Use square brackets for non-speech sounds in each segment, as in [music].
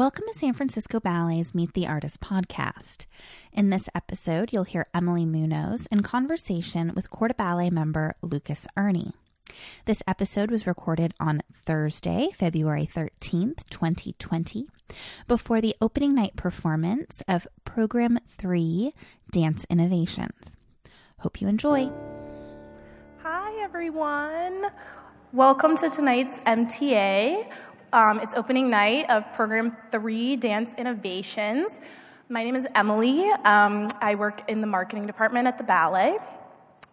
Welcome to San Francisco Ballet's Meet the Artist podcast. In this episode, you'll hear Emily Munoz in conversation with Corps de Ballet member Lucas Erni. This episode was recorded on Thursday, February 13th, 2020, before the opening night performance of Program 3 Dance Innovations. Hope you enjoy. Hi, everyone. Welcome to tonight's MTA. Um, it's opening night of Program 3 Dance Innovations. My name is Emily. Um, I work in the marketing department at the ballet.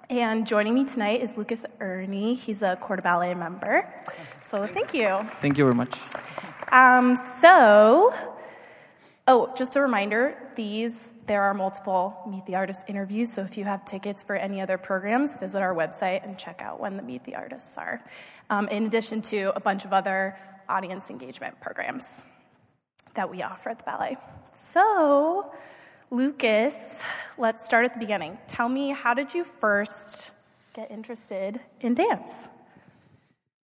And joining me tonight is Lucas Erni. He's a Corps de Ballet member. So thank you. Thank you very much. Um, so, oh, just a reminder: these there are multiple Meet the Artist interviews. So if you have tickets for any other programs, visit our website and check out when the Meet the Artists are. Um, in addition to a bunch of other audience engagement programs that we offer at the ballet. So, Lucas, let's start at the beginning. Tell me, how did you first get interested in dance?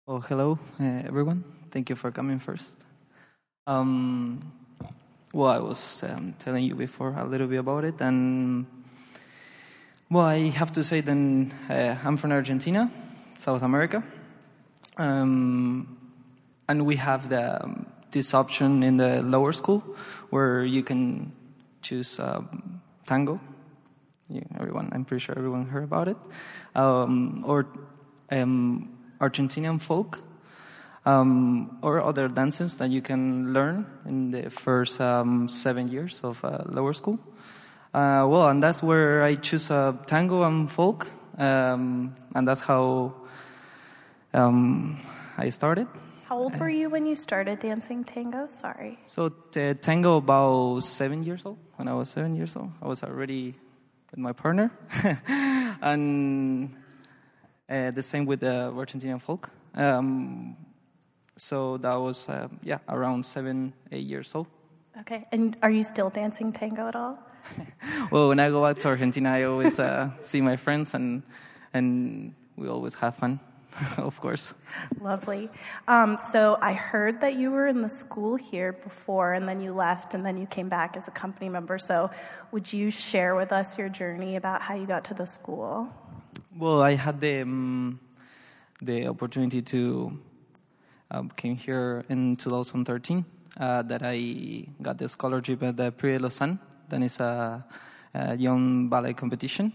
Well, hello, uh, everyone. Thank you for coming first. Um, well, I was um, telling you before a little bit about it, and well, I have to say then uh, I'm from Argentina, South America. Um, and we have the, um, this option in the lower school where you can choose um, tango. Yeah, everyone, I'm pretty sure everyone heard about it, um, or um, Argentinian folk, um, or other dances that you can learn in the first seven years of uh, lower school. Uh, well, and that's where I choose uh, tango and folk, and that's how I started. How old were you when you started dancing tango? Sorry. So t- tango about seven years old. When I was seven years old, I was already with my partner, [laughs] and uh, the same with the Argentinian folk. Um, so that was uh, yeah around seven eight years old. Okay, and are you still dancing tango at all? [laughs] well, when I go back to Argentina, I always uh, [laughs] see my friends and and we always have fun. [laughs] of course. Lovely. Um, so I heard that you were in the school here before, and then you left, and then you came back as a company member. So would you share with us your journey about how you got to the school? Well, I had the um, the opportunity to um, came here in 2013. Uh, that I got the scholarship at the Prix de Lausanne. That is a, a young ballet competition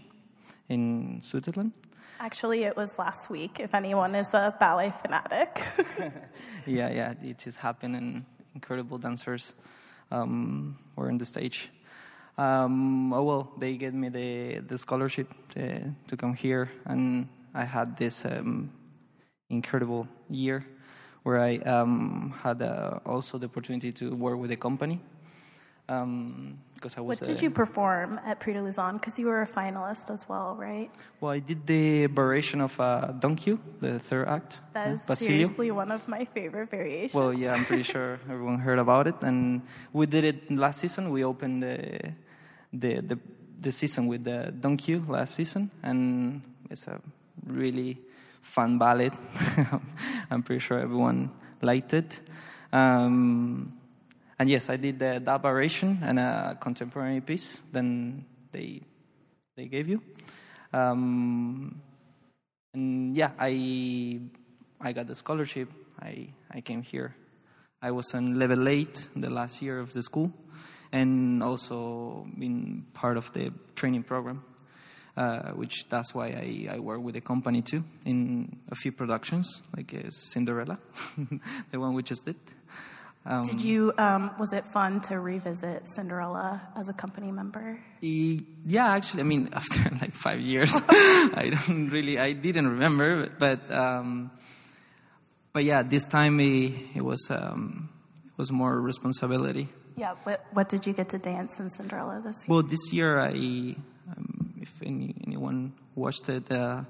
in Switzerland. Actually, it was last week, if anyone is a ballet fanatic. [laughs] yeah, yeah, it just happened, and incredible dancers um, were on the stage. Um, oh, well, they gave me the, the scholarship to, to come here, and I had this um, incredible year where I um, had uh, also the opportunity to work with a company. Um, because I was. What did you perform at Prix de Lausanne? Because you were a finalist as well, right? Well, I did the variation of uh, Don Q, the third act. That is seriously one of my favorite variations. Well, yeah, I'm pretty sure [laughs] everyone heard about it, and we did it last season. We opened the the the, the season with the Don Q last season, and it's a really fun ballet. [laughs] I'm pretty sure everyone liked it. Um, and yes, I did the, that variation and a contemporary piece. Then they they gave you. Um, and yeah, I I got the scholarship. I I came here. I was on level eight the last year of the school, and also been part of the training program. Uh, which that's why I, I work with the company too in a few productions, like uh, Cinderella, [laughs] the one we just did. Um, Did you? Um, was it fun to revisit Cinderella as a company member? Yeah, actually, I mean, [laughs] after like five years, [laughs] I don't really, I didn't remember, but um, but yeah, this time it, it was um, it was more responsibility. Yeah. What What did you get to dance in Cinderella this year? Well, this year, I um, if any, anyone watched it. Uh,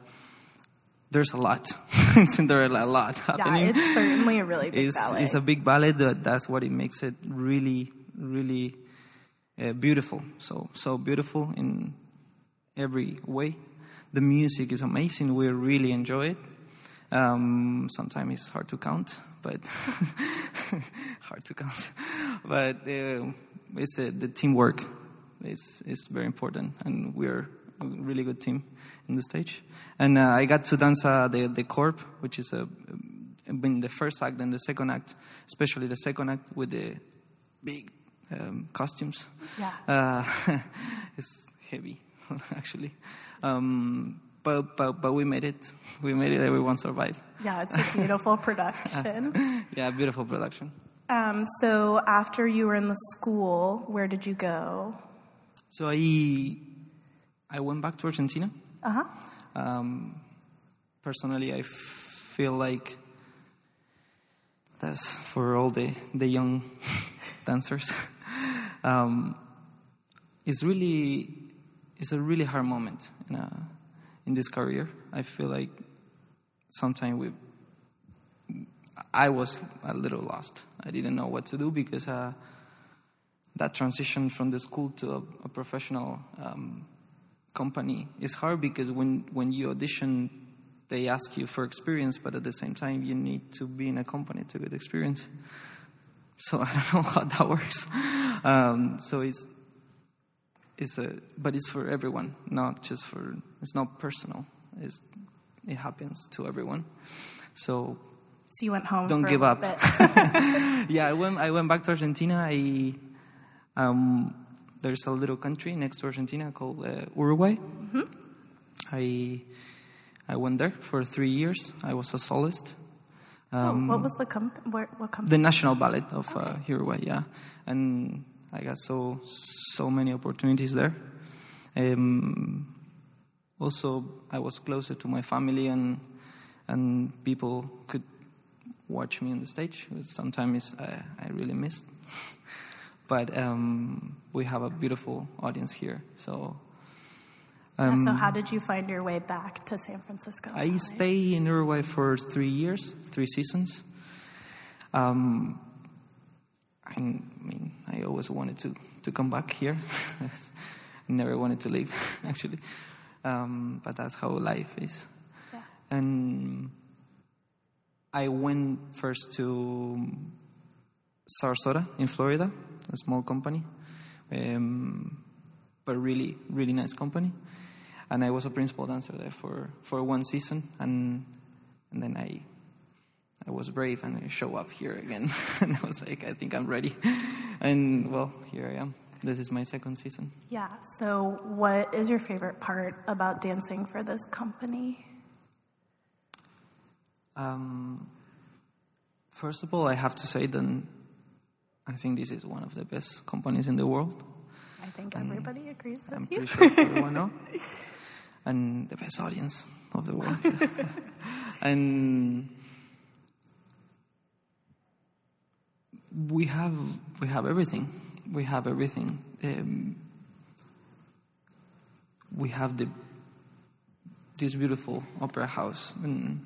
there's a lot [laughs] Cinderella, a lot happening. Yeah, it's certainly a really big it's, ballet. It's a big ballet. That, that's what it makes it really, really uh, beautiful. So, so beautiful in every way. The music is amazing. We really enjoy it. Um, sometimes it's hard to count, but [laughs] hard to count. But uh, it's uh, the teamwork. It's it's very important, and we're really good team in the stage. And uh, I got to dance uh, the the corps, which is a in the first act and the second act, especially the second act with the big um, costumes. Yeah. Uh, [laughs] it's heavy, [laughs] actually. Um, but, but, but we made it. We made it. Everyone survived. Yeah, it's a [laughs] beautiful production. Yeah, beautiful production. Um, so after you were in the school, where did you go? So I, I went back to Argentina. Uh huh. Um, personally, I feel like that's for all the, the young [laughs] dancers. [laughs] Um, it's really, it's a really hard moment in, a, in this career. I feel like sometimes we, I was a little lost. I didn't know what to do because uh, that transition from the school to a, a professional um, company is hard because when, when you audition, they ask you for experience, but at the same time, you need to be in a company to get experience. So [laughs] I don't know how that works. Um, so it's it's a but it's for everyone, not just for. It's not personal. It's it happens to everyone. So So you went home. Don't give up. [laughs] yeah, I went. I went back to Argentina. I um, there's a little country next to Argentina called uh, Uruguay. I I went there for three years. I was a soloist. Oh, what was the comp? Where, what company? The National Ballet of uh, Uruguay, yeah, and I got so so many opportunities there. Um, also, I was closer to my family, and and people could watch me on the stage. Sometimes I, I really missed, [laughs] but um, we have a beautiful audience here. So Yeah, so um, how did you find your way back to San Francisco? I stay in Uruguay for three years, three seasons. Um, I mean, I always wanted to, to come back here. [laughs] Never wanted to leave, [laughs] actually. Um, but that's how life is. Yeah. And I went first to Sarasota in Florida, a small company, um, but really, really nice company. And I was a principal dancer there for, for one season, and and then I I was brave and I show up here again, [laughs] and I was like, I think I'm ready, and well, here I am. This is my second season. Yeah. So, what is your favorite part about dancing for this company? Um, first of all, I have to say that I think this is one of the best companies in the world. I think everybody agrees with I'm you. pretty sure everyone knows. [laughs] And the best audience of the world. [laughs] and we have we have everything. We have everything. Um, we have the this beautiful opera house and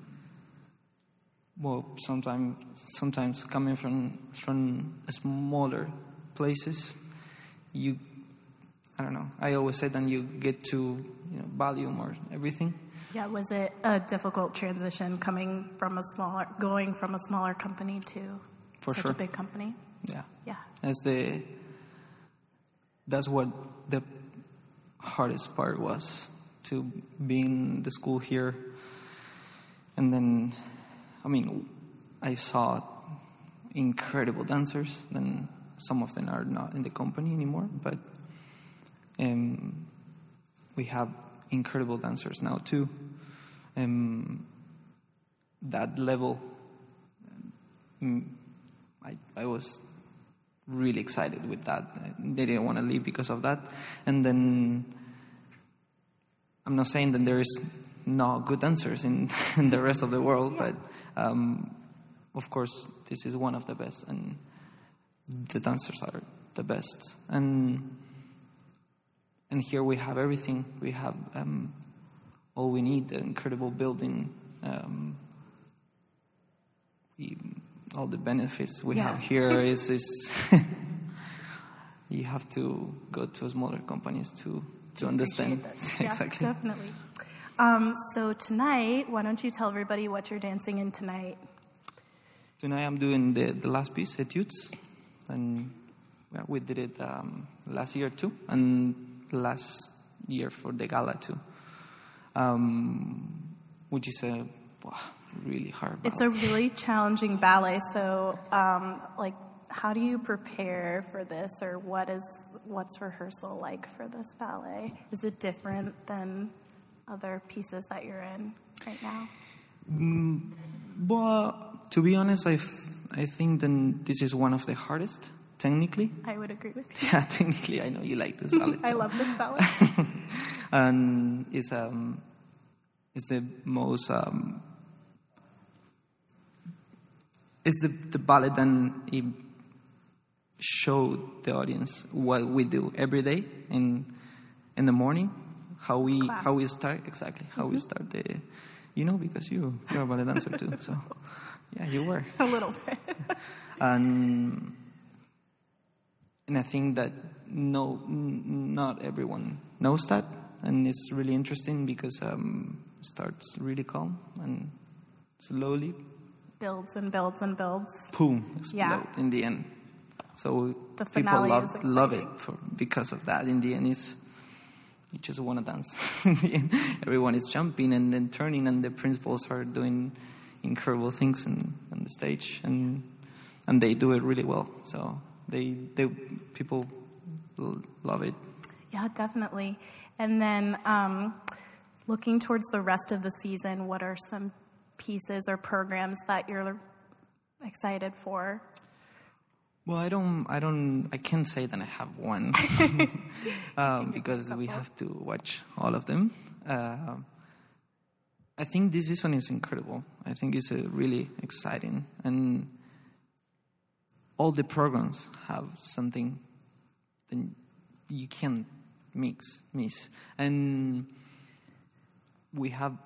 well sometimes sometimes coming from from smaller places you I don't know. I always say that you get to you know volume or everything. Yeah. Was it a difficult transition coming from a smaller, going from a smaller company to For such sure. a big company? Yeah, Yeah. that's the that's what the hardest part was to be in the school here, and then I mean I saw incredible dancers. and some of them are not in the company anymore, but um, we have incredible dancers now too. Um, that level, mm, I, I was really excited with that. They didn't want to leave because of that. And then I'm not saying that there is not good dancers in, [laughs] in the rest of the world, but um, of course, this is one of the best, and the dancers are the best. And and here we have everything. We have um, all we need. The incredible building. Um, we, all the benefits we Yeah. have here [laughs] is is [laughs] you have to go to smaller companies to to understand Appreciate. Yeah, exactly. definitely. Um, so tonight, why don't you tell everybody what you're dancing in tonight? Tonight I'm doing the, the last piece, Etudes, and well, we did it um, last year too, and last year for the gala too, um, which is a wow, really hard. It's a really challenging ballet. So, um, like, how do you prepare for this, or what is what's rehearsal like for this ballet? Is it different than other pieces that you're in right now? Well, to be honest, I, I think then this is one of the hardest, technically. I would agree with [laughs] you. Yeah, technically, I know you like this ballet. [laughs] I love this ballet. [laughs] and it's um, it's the most um, it's the the ballet that it showed the audience what we do every day in in the morning, how we. Mm-hmm. how we start exactly how we start the, you know, because you you're a ballet dancer too, so yeah, you were [laughs] A little bit. [laughs] and and I think that no, n- not everyone knows that, and it's really interesting because um, it starts really calm and slowly, builds and builds and builds. boom, explode Yeah. in the end. So The people love love it for, because of that. In the end, is you just want to dance. [laughs] Everyone is jumping and then turning, and the principals are doing incredible things on, on the stage, and and they do it really well. So they they people love it. Yeah, definitely. And then um, looking towards the rest of the season, what are some pieces or programs that you're excited for? Well, I don't, I don't, I can't say that I have one [laughs] um, because we have to watch all of them. Uh, I think this season is incredible. I think it's uh, really exciting, and all the programs have something that you can't mix, miss. And we have,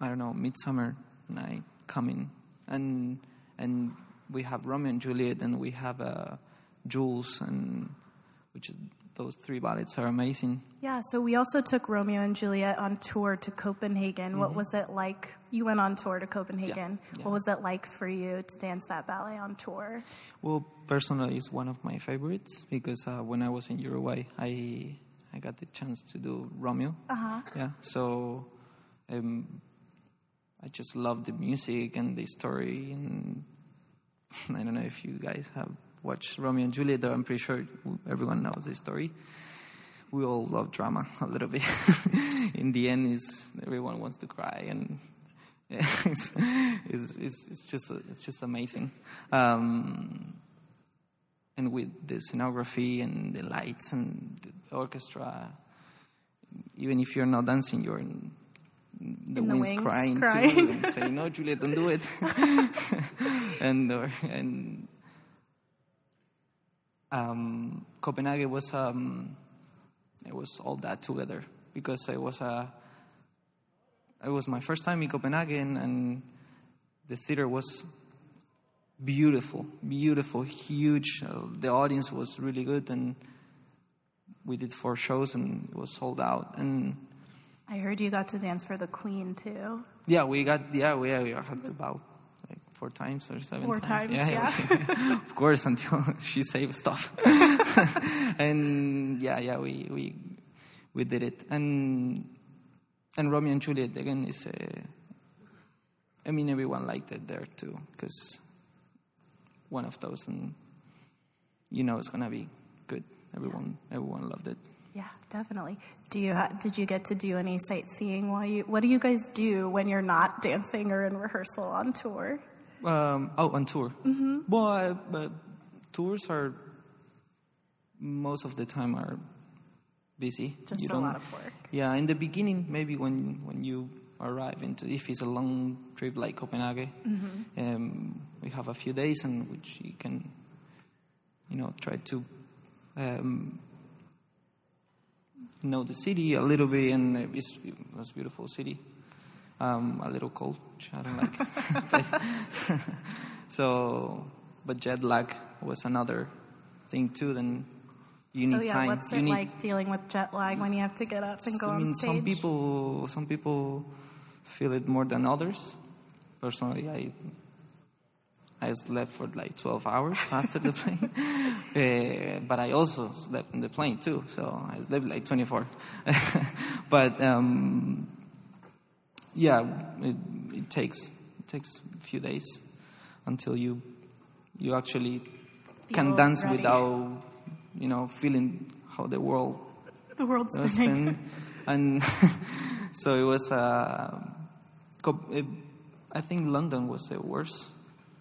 I don't know, Midsummer Night coming, and and we have Romeo and Juliet, and we have uh, Jewels, and which is, those three ballets are amazing. Yeah, so we also took Romeo and Juliet on tour to Copenhagen. What was it like? You went on tour to Copenhagen. Mm-hmm. yeah. What was it like for you to dance that ballet on tour? Well, personally, it's one of my favorites because uh, when I was in Uruguay, I I got the chance to do Romeo. Uh-huh. Yeah, so um, I just love the music and the story, and [laughs] I don't know if you guys have watched Romeo and Juliet, though I'm pretty sure everyone knows this story. We all love drama [laughs] a little bit. [laughs] in the end, is everyone wants to cry, and it's, it's, it's, it's just it's just amazing. Um, and with the scenography and the lights and the orchestra, even if you're not dancing, you're in the, the wings, wings, crying, crying. too and saying, "No, Juliet, don't do it." [laughs] and or, and um, Copenhagen was um, it was all that together because it was a it was my first time in Copenhagen and the theater was beautiful, beautiful, huge. Uh, the audience was really good, and we did four shows, and it was sold out. And I heard you got to dance for the Queen too. yeah, we got yeah, we, we had to bow like four times or seven Four times. times, [laughs] of course, until [laughs] she saved stuff. [laughs] and yeah, yeah, we we we did it, and and Romeo and Juliet again is. Uh, I mean, everyone liked it there too, because one of those, and you know it's gonna be good. Everyone, everyone loved it. Yeah, definitely. Do you did you get to do any sightseeing while you? What do you guys do when you're not dancing or in rehearsal on tour? Um, oh, on tour. Mm-hmm. Well, uh, but tours are most of the time are busy. Just You a lot of work. Yeah, in the beginning, maybe when when you arrive into if it's a long trip like Copenhagen, Mm-hmm. um, we have a few days in which you can, you know, try to um, know the city a little bit, and it's, it was a beautiful city. Um, a little cold, which I don't like. [laughs] But- [laughs] so, but jet lag was another thing too. Then you need oh yeah, time. what's you it need, like dealing with jet lag when you have to get up and go I mean, on stage? some people, some people feel it more than others. Personally, I I slept for like 12 hours [laughs] after the plane, uh, [laughs] but I also slept in the plane too, so I slept like 24. [laughs] but um, yeah, it, it takes it takes a few days until you you actually can dance ready. without you know feeling how the world the world's was spinning. and so it was. Uh, I think London was the worst,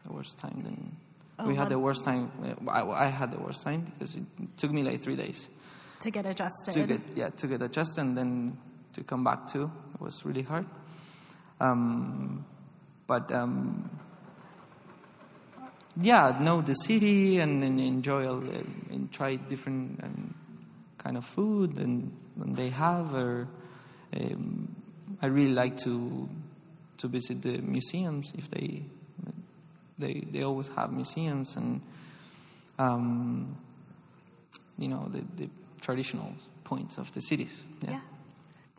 the worst time. Than Oh, we had the worst time. I, I had the worst time because it took me like three days to get adjusted. to get yeah to get adjusted and then to come back to. It was really hard. Um, but um, yeah, know the city and, and enjoy all the, and try different um, kind of food and, and they have. Or um, I really like to to visit the museums if they they they always have museums and um, you know the, the traditional points of the cities. Yeah,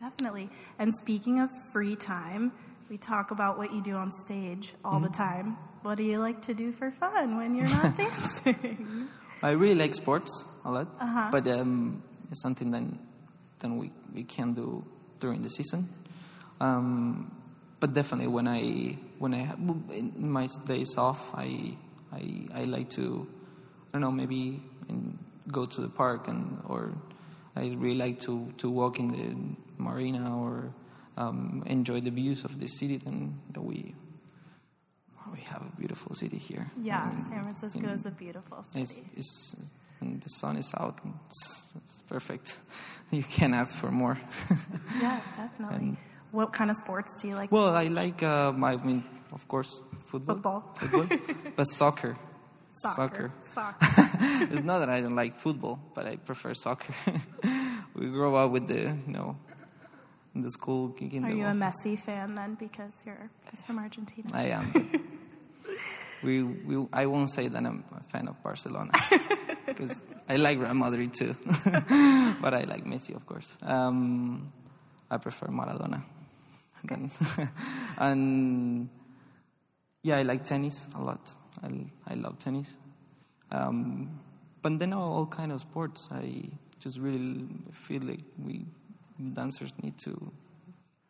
definitely. And speaking of free time, we talk about what you do on stage all the Mm-hmm. time. What do you like to do for fun when you're not [laughs] dancing? I really like sports a lot, Uh-huh. but um, it's something that, that we, we can do during the season. Um, but definitely when I when I in my days off, I, I I like to I don't know maybe in, go to the park and or I really like to, to walk in the marina or um, enjoy the views of the city. Then that we we have a beautiful city here. yeah, I mean, San Francisco in- is a beautiful it's, city. it's, and the sun is out. It's, it's perfect. [laughs] You can't ask for more. [laughs] Yeah, definitely. And- what kind of sports do you like? well, I like, uh, my, I mean, of course, football. Football. Football. [laughs] but soccer. Soccer. Soccer. [laughs] it's not that I don't like football, but I prefer soccer. [laughs] we grew up with the, you know, in the school kicking Are the you a. Messi fan then because you're he's from Argentina? I am. we, we, I won't say that I'm a fan of Barcelona because I like Real Madrid too, but I like Messi, of course. Um, I prefer Maradona. Then- [laughs] and yeah, I like tennis a lot. I, I love tennis. Um, but then all, all kind of sports. I just really feel like we dancers need to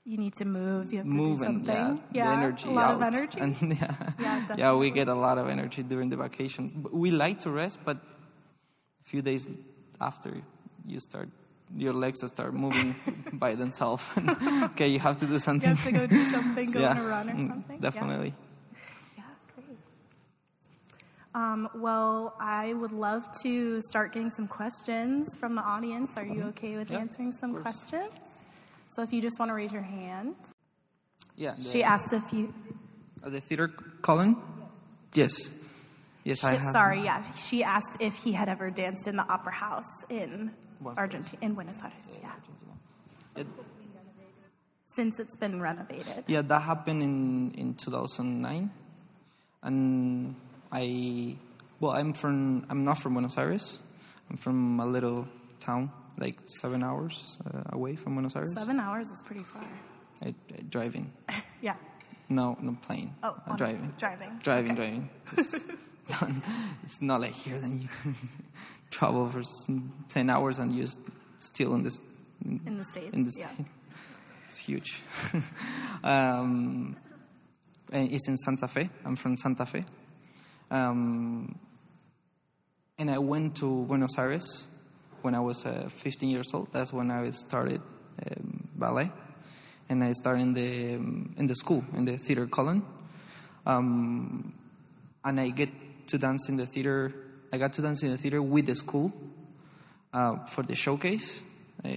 You need to move. You have to move do and something. yeah, the energy a lot out. of energy. And yeah, [laughs] Yeah, [laughs] yeah, we get a lot of energy during the vacation. We like to rest, but a few days after you start, your legs start moving [laughs] by themselves. [laughs] okay, you have to do something. you have to go do something, go [laughs] yeah, on a run or mm, something. Definitely. Yeah, great. Um, well, I would love to start getting some questions from the audience. Are you okay with Yeah, answering some questions? So if you just want to raise your hand. Yeah. The, She asked if you. uh, the theater Colón. Yes. Yes, I She, have. sorry, yeah. She asked if he had ever danced in the Opera House in Buenos Argentina, in Buenos Aires. Yeah, It- since it's been renovated. Yeah, that happened in, in 2009. And I, well, I'm from, I'm not from Buenos Aires. I'm from a little town, like seven hours uh, away from Buenos Aires. Seven hours is pretty far. I, I, driving. [laughs] Yeah. No, no plane. Oh, Uh, driving. driving. Driving, Okay. driving. [laughs] Just. [laughs] It's not like here, then you can [laughs] travel for 10 hours and you're still in this. In the States, In the yeah. States. It's huge. [laughs] um, and it's in Santa Fe. I'm from Santa Fe. Um, and I went to Buenos Aires when I was uh, 15 years old. That's when I started um, ballet, and I started in the um, in the school in the theater Colón. Um, and I get to dance in the theater. I got to dance in the theater with the school uh, for the showcase. Uh,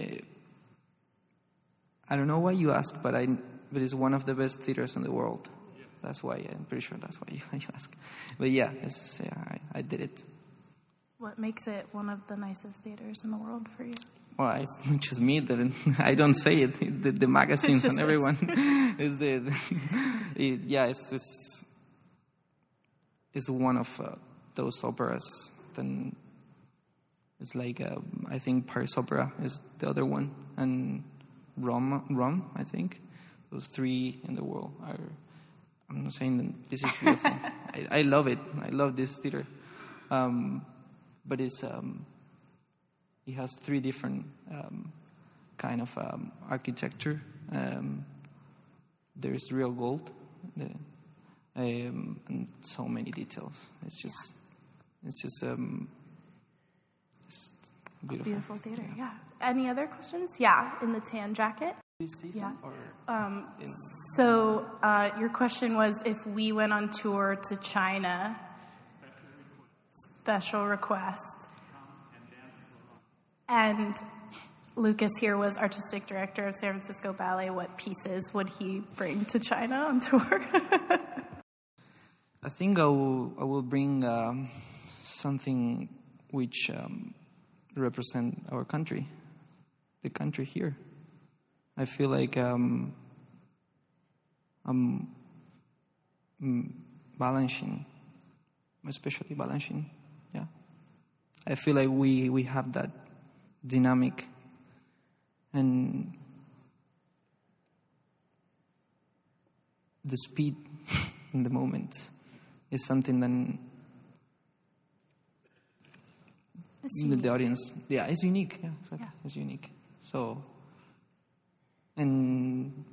I don't know why you ask, but I but it's one of the best theaters in the world. That's why I'm pretty sure that's why [laughs] you, you ask. But yeah, it's, yeah I, I did it. What makes it one of the nicest theaters in the world for you? Well, it's not [laughs] just me that [laughs] I don't say it. The, the magazines just and everyone is the, the it, yeah. It's it's it's one of uh, those operas. Then it's like uh, I think Paris Opera is the other one, and Rome, Rome, I think. Those three in the world are. I'm not saying that this is beautiful. [laughs] I, I love it. I love this theater, um, but it's um, it has three different um, kind of um, architecture. Um, there's real gold, the, um, and so many details. It's just, it's just, um, it's beautiful. Beautiful theater, yeah. Any other questions? Yeah, in the tan jacket. This season Yeah. or Um, in, so uh, your question was if we went on tour to China, special request. And Lucas here was artistic director of San Francisco Ballet. What pieces would he bring to China on tour? [laughs] I think I will, I will bring um, something which um, represent our country, the country here. I feel like um, I'm mm, balancing, especially balancing. Yeah, I feel like we we have that dynamic and the speed [laughs] in the moment is something that the, the audience yeah it's unique. Yeah, exactly. Yeah. it's unique. So and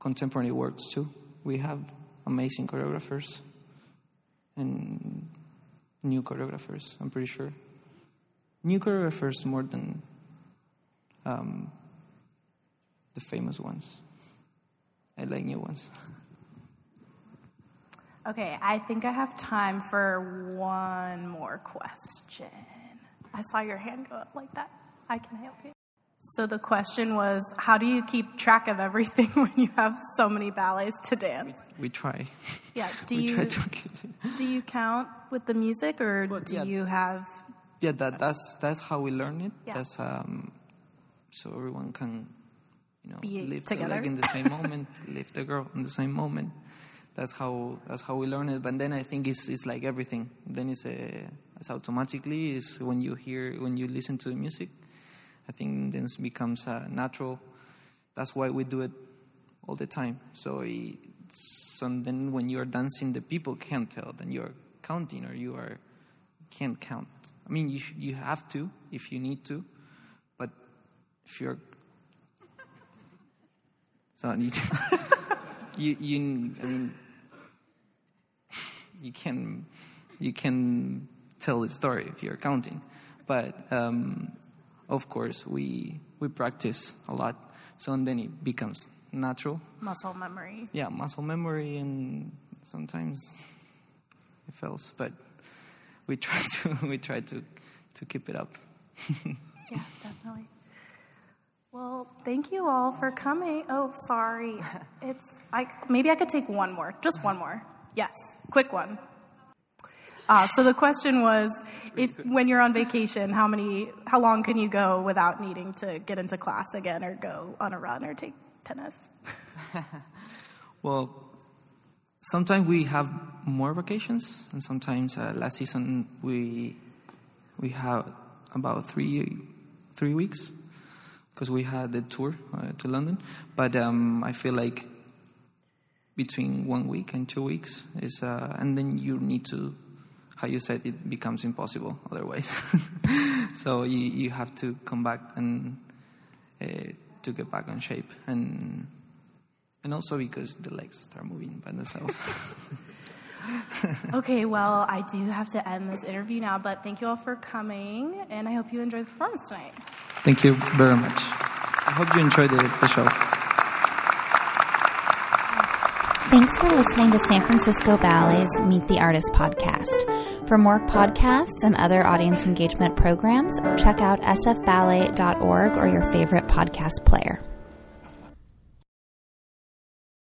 contemporary works too. We have amazing choreographers and new choreographers i'm pretty sure. New choreographers more than um, the famous ones. I like new ones [laughs] okay, I think I have time for one more question. I saw your hand go up like that. I can help you. So the question was how do you keep track of everything [laughs] when you have so many ballets to dance? we try Yeah, [laughs] do we you try to keep it do you count with the music or Well, do yeah. you have Yeah, that, that's that's how we learn it. Yeah. That's um, so everyone can, you know, Be lift together. the leg in the same moment, [laughs] lift the girl in the same moment. That's how that's how we learn it. But then I think it's it's like everything. Then it's a it's automatically is when you hear when you listen to the music. I think then it becomes uh, natural. That's why we do it all the time. So, it, so then when you are dancing, the people can't tell. Then you are counting or you are can't count. I mean, you sh- you have to if you need to, but if you're [laughs] so you [laughs] [laughs] you, you I mean you can you can tell the story if you're counting, but um, of course we we practice a lot, so then it becomes natural. muscle memory? Yeah, muscle memory and sometimes it fails, but we try [laughs] to we try to to keep it up. [laughs] Yeah, definitely. Well, thank you all for coming. Oh, sorry. [laughs] It's I maybe I could take one more. Just one more. Yes, quick one. Uh, so the question was, if when you're on vacation, how many, how long can you go without needing to get into class again, or go on a run, or take tennis? [laughs] Well, sometimes we have more vacations, and sometimes uh, last season we we have about three three weeks because we had the tour uh, to London. But um, I feel like between one week and two weeks is, uh, and then you need to, how you said, it becomes impossible otherwise. [laughs] so you you have to come back and uh, to get back on shape and. And also because the legs start moving by themselves. [laughs] Okay, well, I do have to end this interview now, but thank you all for coming, and I hope you enjoyed the performance tonight. Thank you very much. I hope you enjoyed the, the show. Thanks for listening to San Francisco Ballet's Meet the Artist podcast. For more podcasts and other audience engagement programs, check out sfballet.org or your favorite podcast player.